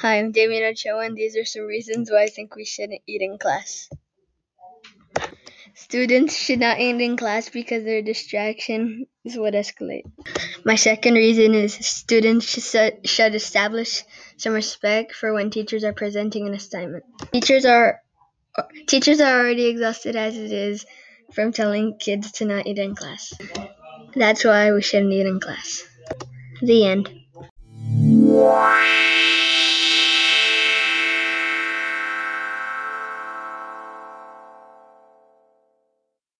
Hi, I'm Damian Ochoa, and these are some reasons why I think we shouldn't eat in class. Students should not eat in class because their distraction is what escalate. My second reason is students should establish some respect for when teachers are presenting an assignment. Teachers are teachers are already exhausted as it is from telling kids to not eat in class. That's why we shouldn't eat in class. The end.